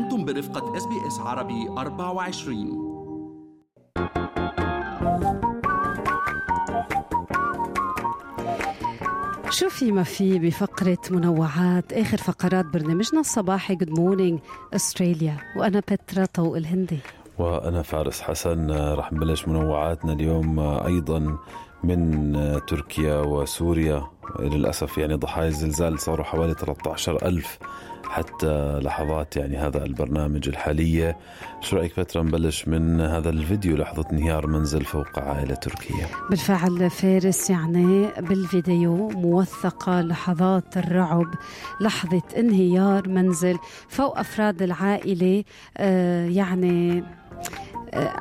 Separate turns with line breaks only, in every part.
أنتم برفقة إس بي إس عربي 24
شو في ما في بفقرة منوعات آخر فقرات برنامجنا الصباحي. good morning Australia وأنا بترا طوق الهندي.
وأنا فارس حسن رح نبلش منوعاتنا اليوم أيضا من تركيا وسوريا. للأسف يعني ضحايا الزلزال صاروا حوالي 13 ألف حتى لحظات يعني هذا البرنامج الحالية. شو رأيك فترة نبلش من هذا الفيديو لحظة انهيار منزل فوق عائلة تركية
بالفعل فارس يعني بالفيديو موثقة لحظات الرعب لحظة انهيار منزل فوق أفراد العائلة آه يعني آه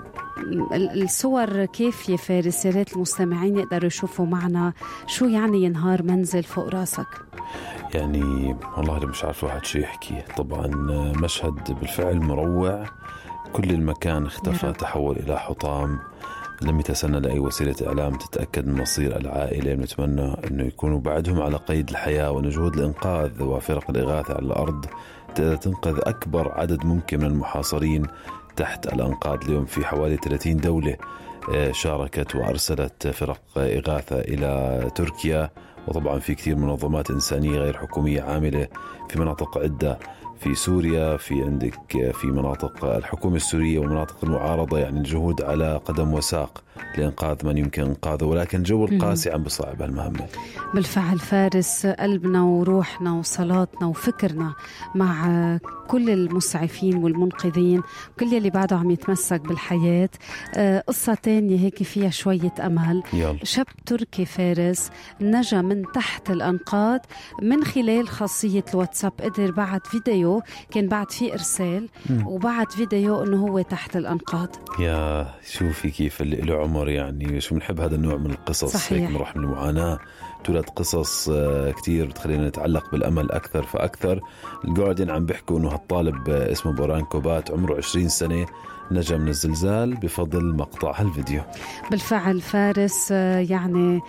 الصور كافية فارس يا ريت المستمعين يقدروا يشوفوا معنا؟ شو يعني ينهار منزل فوق راسك؟
يعني والله مش عارف واحد شو يحكي. طبعا مشهد بالفعل مروع. كل المكان اختفى تحول إلى حطام. لم يتسنى لأي وسيلة إعلام تتأكد من مصير العائلة. نتمنى أنه يكونوا بعدهم على قيد الحياة وأن جهود الإنقاذ وفرق الإغاثة على الأرض. تقدر تنقذ أكبر عدد ممكن من المحاصرين. تحت الأنقاض اليوم في حوالي 30 دولة آه، شاركت وأرسلت فرق إغاثة إلى تركيا. وطبعا في كثير منظمات إنسانية غير حكومية عاملة في مناطق عدة. في سوريا في عندك في مناطق الحكومة السورية ومناطق المعارضة يعني الجهود على قدم وساق لإنقاذ من يمكن إنقاذه. ولكن جو القاسي عم بصعب هالمهمة.
بالفعل فارس قلبنا وروحنا وصلاتنا وفكرنا مع كل المسعفين والمنقذين وكل اللي بعده عم يتمسك بالحياة. آه، قصة تانية هيك فيها شوية أمل.
يلا.
شاب تركي فارس نجا من تحت الأنقاض من خلال خاصية الواتساب قدر بعد فيديو كان بعد فيه إرسال وبعد فيديو أنه هو تحت الأنقاض.
يا شوفي كيف اللي له عمر يعني شو بنحب هذا النوع من القصص.
صحيح.
هيك بنروح من المعاناة تولد قصص آه، كتير بتخلينا نتعلق بالأمل أكثر فأكثر. الجارديان عم بيحكوا أنه هالطالب آه، اسمه بوران كوبات عمره 20 سنة نجا من الزلزال بفضل مقطع هالفيديو.
بالفعل فارس آه، يعني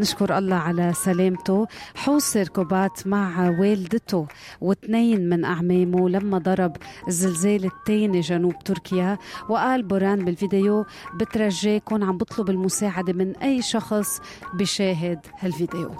نشكر الله على سلامته. حوصر كوبات مع والدته واثنين من أعمامه لما ضرب الزلزال الثاني جنوب تركيا. وقال بوران بالفيديو بترجاكم عم بطلب المساعدة من أي شخص بشاهد. هالفيديو.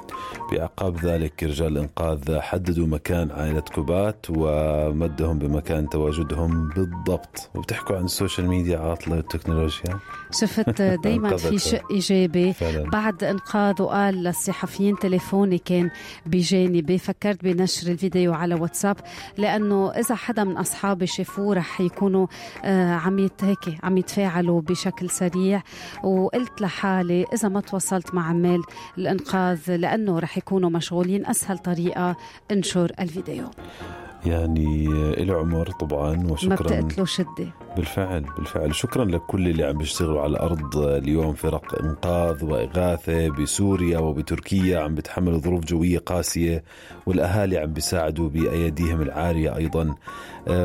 بأعقاب ذلك رجال الإنقاذ حددوا مكان عائلة كوبات ومدهم بمكان تواجدهم بالضبط. وبتحكوا عن السوشيال ميديا عاطلة والتكنولوجيا
شفت دايما في. شق إيجابي.
فعلا.
بعد انقاذه قال للصحفيين تليفوني كان بجانبي فكرت بنشر الفيديو على واتساب لأنه إذا حدا من أصحابي شافوه رح يكونوا آه عم هيك عم يتفاعلوا بشكل سريع. وقلت لحالي إذا ما تواصلت مع عمال الإنقاذ لأنه رح يكونوا مشغولين أسهل طريقة انشر الفيديو.
يعني له عمر طبعا
ما
وشكرا
بتقتلوا شدة.
بالفعل بالفعل. شكرا لكل اللي عم بيشتغلوا على الأرض. اليوم فرق إنقاذ وإغاثة بسوريا وبتركيا عم بتحملوا ظروف جوية قاسية والأهالي عم بيساعدوا بايديهم العارية أيضا.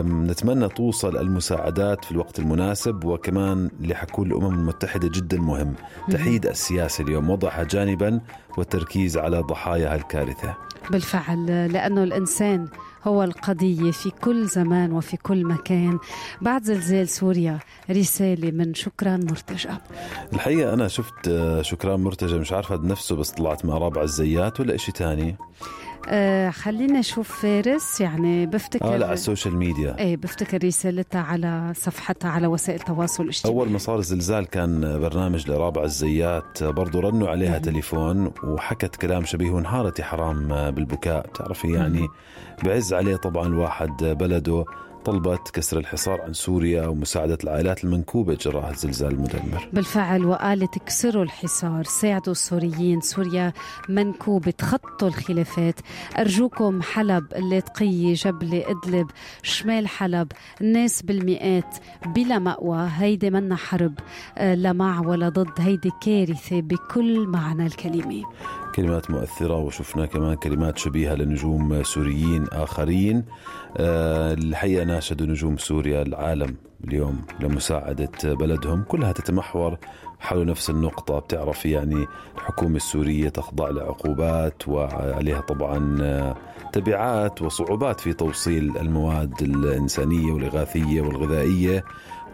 نتمنى توصل المساعدات في الوقت المناسب وكمان اللي حكوا الأمم المتحدة جدا مهم. تحييد السياسة اليوم. وضعها جانبا والتركيز على ضحايا هالكارثة.
بالفعل لأنه الإنسان هو القضية في كل زمان وفي كل مكان. بعد زلزال سوريا. رسالة من شكران مرتجى.
الحقيقة أنا شفت آه، شكران مرتجى مش عارفه بنفسه بس طلعت مع رابعه الزيات ولا إشي تاني؟
آه خلينا نشوف فارس يعني بفتكر
آه لا على السوشيال ميديا.
إيه بفتكر رسالتها على صفحتها على وسائل التواصل الاجتماعي.
أول ما صار الزلزال كان برنامج لرابعه الزيات برضو رنوا عليها
مم.
تليفون وحكت كلام شبيه وانهارت يا حرام بالبكاء. بتعرفي يعني بعز عليه طبعا الواحد بلده. طلبت كسر الحصار عن سوريا ومساعدة العائلات المنكوبة جراء الزلزال المدمر.
بالفعل وقالت اكسروا الحصار. ساعدوا السوريين. سوريا منكوبة تخطوا الخلافات. أرجوكم حلب اللاذقية جبلة إدلب. شمال حلب الناس بالمئات بلا مأوى. هيدي منا حرب آه، لا مع ولا ضد. هيدي كارثة بكل معنى الكلمة.
كلمات مؤثرة وشفنا كمان كلمات شبيهة لنجوم سوريين آخرين. آه، الحقيقة ناشدوا نجوم سوريا العالم اليوم لمساعدة بلدهم. كلها تتمحور حول نفس النقطة بتعرف يعني الحكومة السورية تخضع لعقوبات وعليها طبعا آه، تبعات وصعوبات في توصيل المواد الإنسانية والإغاثية والغذائية.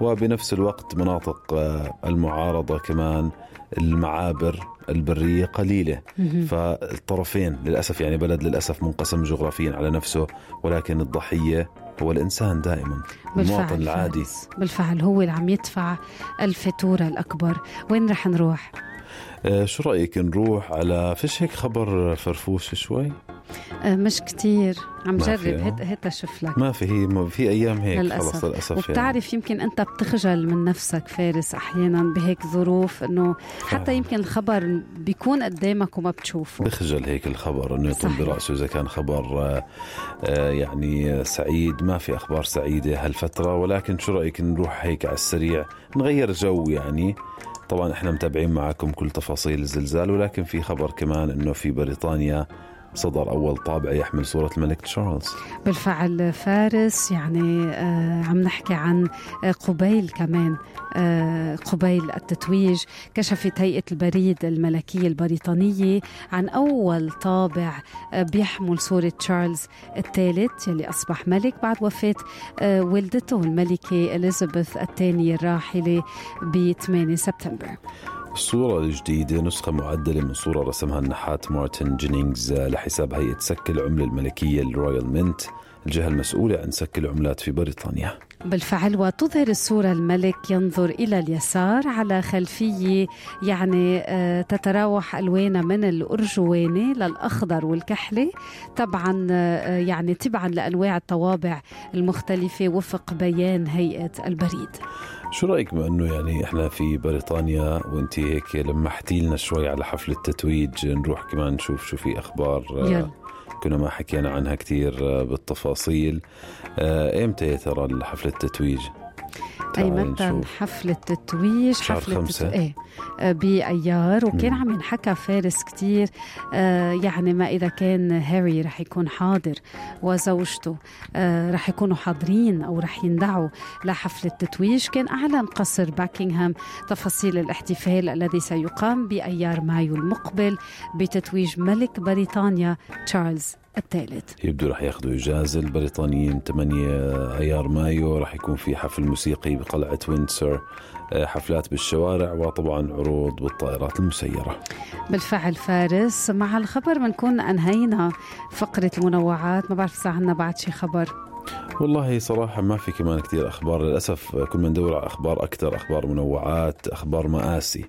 وبنفس الوقت مناطق آه، المعارضة كمان المعابر البرية قليلة فالطرفين للأسف يعني بلد للأسف منقسم جغرافيا على نفسه ولكن الضحية هو الإنسان دائما المواطن العادي.
بالفعل هو اللي عم يدفع الفاتورة الأكبر وين رح نروح؟
آه، شو رأيك نروح على فيش هيك خبر فرفوش شوي
آه، مش كتير عم جرب
آه.
هات هات أشوف لك
ما في هي ما في أيام هيك
للأسف.
خلص للأسف يعني
وبتعرف يمكن أنت بتخجل من نفسك فارس أحيانا بهيك ظروف إنه حتى. يمكن الخبر بيكون قدامك وما بتشوفه
بخجل هيك الخبر إنه يطل. برأسه إذا كان خبر آه، آه، يعني سعيد ما في أخبار سعيدة هالفترة ولكن شو رأيك نروح هيك على السريع نغير جو يعني طبعا إحنا متابعين معكم كل تفاصيل الزلزال ولكن في خبر كمان إنه في بريطانيا صدر أول طابع يحمل صورة الملك تشارلز.
بالفعل فارس يعني آه عم نحكي عن آه قبيل كمان آه قبيل التتويج كشفت هيئة البريد الملكية البريطانية عن أول طابع بيحمل صورة تشارلز الثالث يلي أصبح ملك بعد وفاة والدته الملكة إليزابيث الثانية الراحلة ب 8 سبتمبر.
الصورة الجديدة نسخة معدلة من صورة رسمها النحات مارتن جينينغز لحساب هيئة سك العملة الملكية ال Royal Mint. الجهة المسؤولة عن سك العملات في بريطانيا.
بالفعل وتظهر الصورة الملك ينظر إلى اليسار على خلفية يعني آه، تتراوح ألوانها من الأرجواني للأخضر والكحلي طبعا آه، يعني تبعا لأنواع الطوابع المختلفة وفق بيان هيئة البريد.
شو رأيك بما انه يعني إحنا في بريطانيا وأنت هيك لمحتي لنا شوي على حفل التتويج؟ نروح كمان نشوف شو في أخبار آه،
يلا.
كنا ما حكينا عنها كثير بالتفاصيل آه، إمتى يا ترى حفل التتويج؟ تعالي
متى. حفلة التتويج حفلة
خمسة.
إيه آه، بأيار وكان. عم ينحكى فارس كتير آه، يعني ما إذا كان هاري رح يكون حاضر وزوجته آه، رح يكونوا حاضرين أو رح يندعوا لحفل التتويج كان أعلن قصر باكنغهام تفاصيل الاحتفال الذي سيقام بأيار مايو المقبل بتتويج ملك بريطانيا تشارلز الثالث.
يبدو رح ياخذوا إجازة البريطانيين 8 أيار مايو رح يكون في حفل موسيقي بقلعة ويندسور آه، حفلات بالشوارع وطبعا عروض بالطائرات المسيرة.
بالفعل فارس مع الخبر بنكون أنهينا فقرة المنوعات. ما بعرف إذا عنا بعد شي خبر.
والله صراحة ما في كمان كثير أخبار للأسف. كل ما ندور على أخبار أكثر أخبار منوعات أخبار مآسي.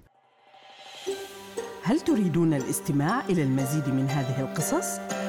هل تريدون الاستماع إلى المزيد من هذه القصص؟